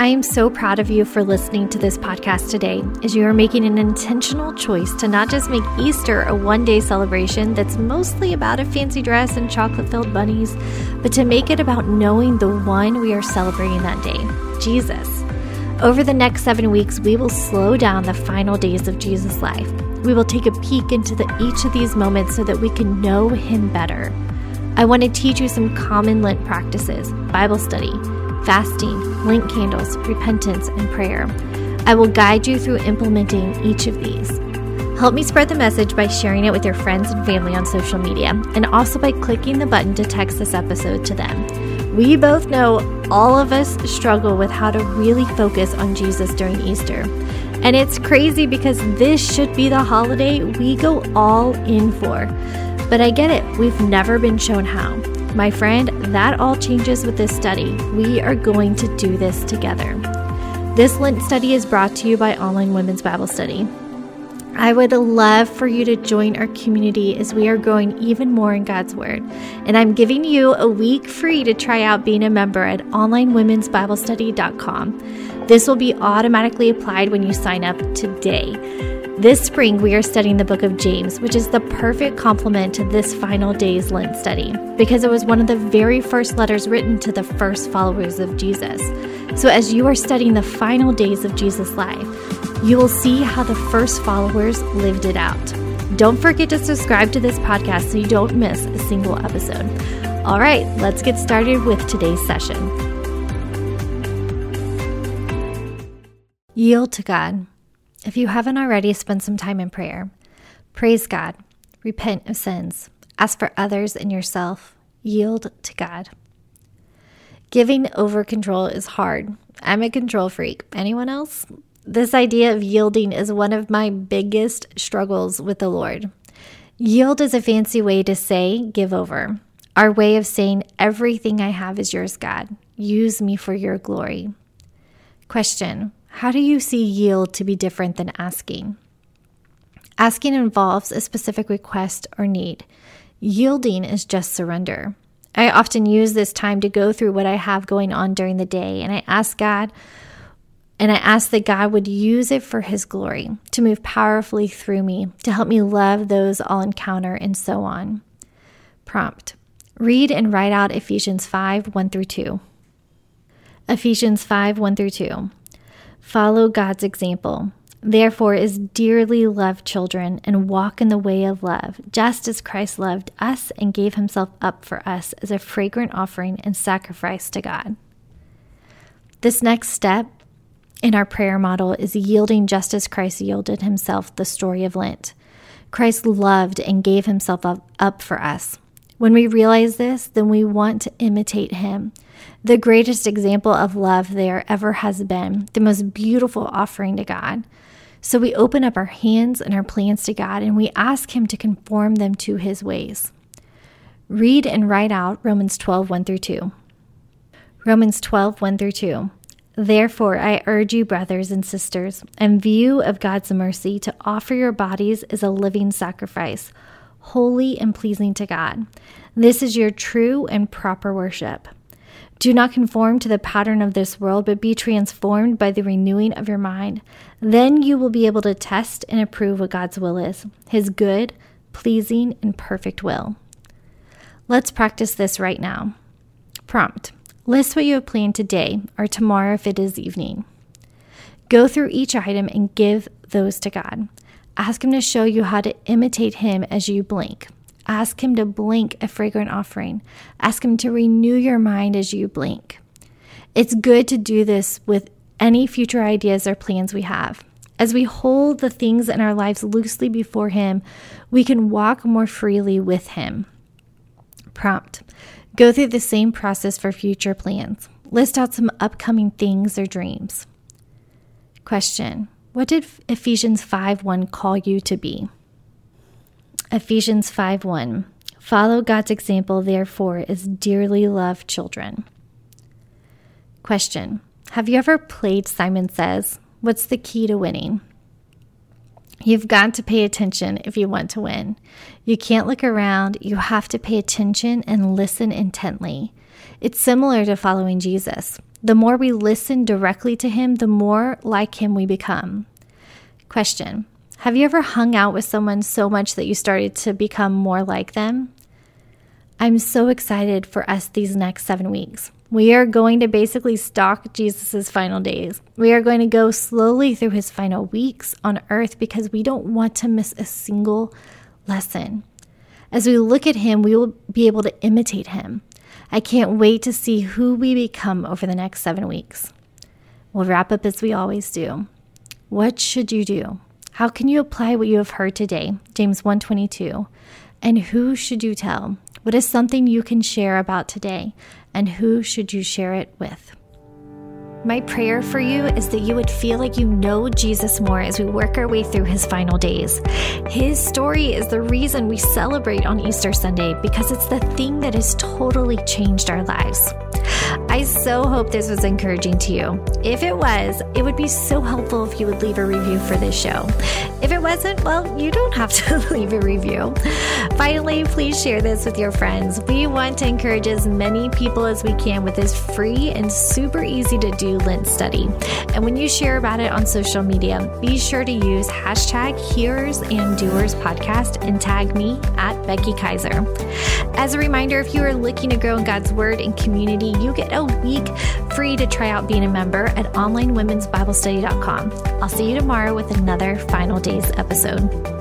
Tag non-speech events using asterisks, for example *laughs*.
I am so proud of you for listening to this podcast today, as you are making an intentional choice to not just make Easter a one day celebration that's mostly about a fancy dress and chocolate filled bunnies, but to make it about knowing the one we are celebrating that day, Jesus. Over the next seven weeks, we will slow down the final days of Jesus' life. We will take a peek into the, each of these moments so that we can know Him better. I want to teach you some common Lent practices, Bible study fasting, Lent candles, repentance, and prayer. I will guide you through implementing each of these. Help me spread the message by sharing it with your friends and family on social media, and also by clicking the button to text this episode to them. We both know all of us struggle with how to really focus on Jesus during Easter. And it's crazy because this should be the holiday we go all in for. But I get it, we've never been shown how. My friend, that all changes with this study. We are going to do this together. This Lent study is brought to you by Online Women's Bible Study. I would love for you to join our community as we are growing even more in God's Word. And I'm giving you a week free to try out being a member at onlinewomen'sbiblestudy.com. This will be automatically applied when you sign up today. This spring, we are studying the book of James, which is the perfect complement to this final day's Lent study because it was one of the very first letters written to the first followers of Jesus. So, as you are studying the final days of Jesus' life, you will see how the first followers lived it out. Don't forget to subscribe to this podcast so you don't miss a single episode. All right, let's get started with today's session. Yield to God. If you haven't already, spend some time in prayer. Praise God, repent of sins, ask for others and yourself, yield to God. Giving over control is hard. I'm a control freak. Anyone else? This idea of yielding is one of my biggest struggles with the Lord. Yield is a fancy way to say give over. Our way of saying everything I have is yours, God. Use me for your glory. Question how do you see yield to be different than asking? Asking involves a specific request or need. Yielding is just surrender. I often use this time to go through what I have going on during the day, and I ask God, and I ask that God would use it for His glory, to move powerfully through me, to help me love those I'll encounter, and so on. Prompt Read and write out Ephesians 5 1 through 2. Ephesians 5 1 through 2. Follow God's example. Therefore, as dearly loved children, and walk in the way of love, just as Christ loved us and gave himself up for us as a fragrant offering and sacrifice to God. This next step in our prayer model is yielding just as Christ yielded himself, the story of Lent. Christ loved and gave himself up, up for us. When we realize this, then we want to imitate him the greatest example of love there ever has been, the most beautiful offering to God. So we open up our hands and our plans to God and we ask Him to conform them to His ways. Read and write out Romans 12, 1 through 2. Romans 12, 1 through 2. Therefore, I urge you, brothers and sisters, in view of God's mercy, to offer your bodies as a living sacrifice, holy and pleasing to God. This is your true and proper worship. Do not conform to the pattern of this world, but be transformed by the renewing of your mind. Then you will be able to test and approve what God's will is, his good, pleasing, and perfect will. Let's practice this right now. Prompt List what you have planned today or tomorrow if it is evening. Go through each item and give those to God. Ask Him to show you how to imitate Him as you blink. Ask Him to blink a fragrant offering. Ask Him to renew your mind as you blink. It's good to do this with any future ideas or plans we have. As we hold the things in our lives loosely before Him, we can walk more freely with Him. Prompt Go through the same process for future plans. List out some upcoming things or dreams. Question What did Ephesians 5 1 call you to be? Ephesians 5 1. Follow God's example, therefore, as dearly loved children. Question Have you ever played Simon Says? What's the key to winning? You've got to pay attention if you want to win. You can't look around, you have to pay attention and listen intently. It's similar to following Jesus. The more we listen directly to Him, the more like Him we become. Question Have you ever hung out with someone so much that you started to become more like them? I'm so excited for us these next seven weeks. We are going to basically stalk Jesus' final days. We are going to go slowly through his final weeks on earth because we don't want to miss a single lesson. As we look at him, we will be able to imitate him. I can't wait to see who we become over the next seven weeks. We'll wrap up as we always do. What should you do? How can you apply what you have heard today? James 122. And who should you tell? What is something you can share about today? And who should you share it with? My prayer for you is that you would feel like you know Jesus more as we work our way through his final days. His story is the reason we celebrate on Easter Sunday because it's the thing that has totally changed our lives. I so hope this was encouraging to you. If it was, it would be so helpful if you would leave a review for this show. If it wasn't, well, you don't have to *laughs* leave a review. Finally, please share this with your friends. We want to encourage as many people as we can with this free and super easy to do Lent study. And when you share about it on social media, be sure to use hashtag Hearers and Doers Podcast and tag me at Becky Kiser. As a reminder, if you are looking to grow in God's Word and community, you get week free to try out being a member at onlinewomen'sbiblestudy.com. I'll see you tomorrow with another Final Days episode.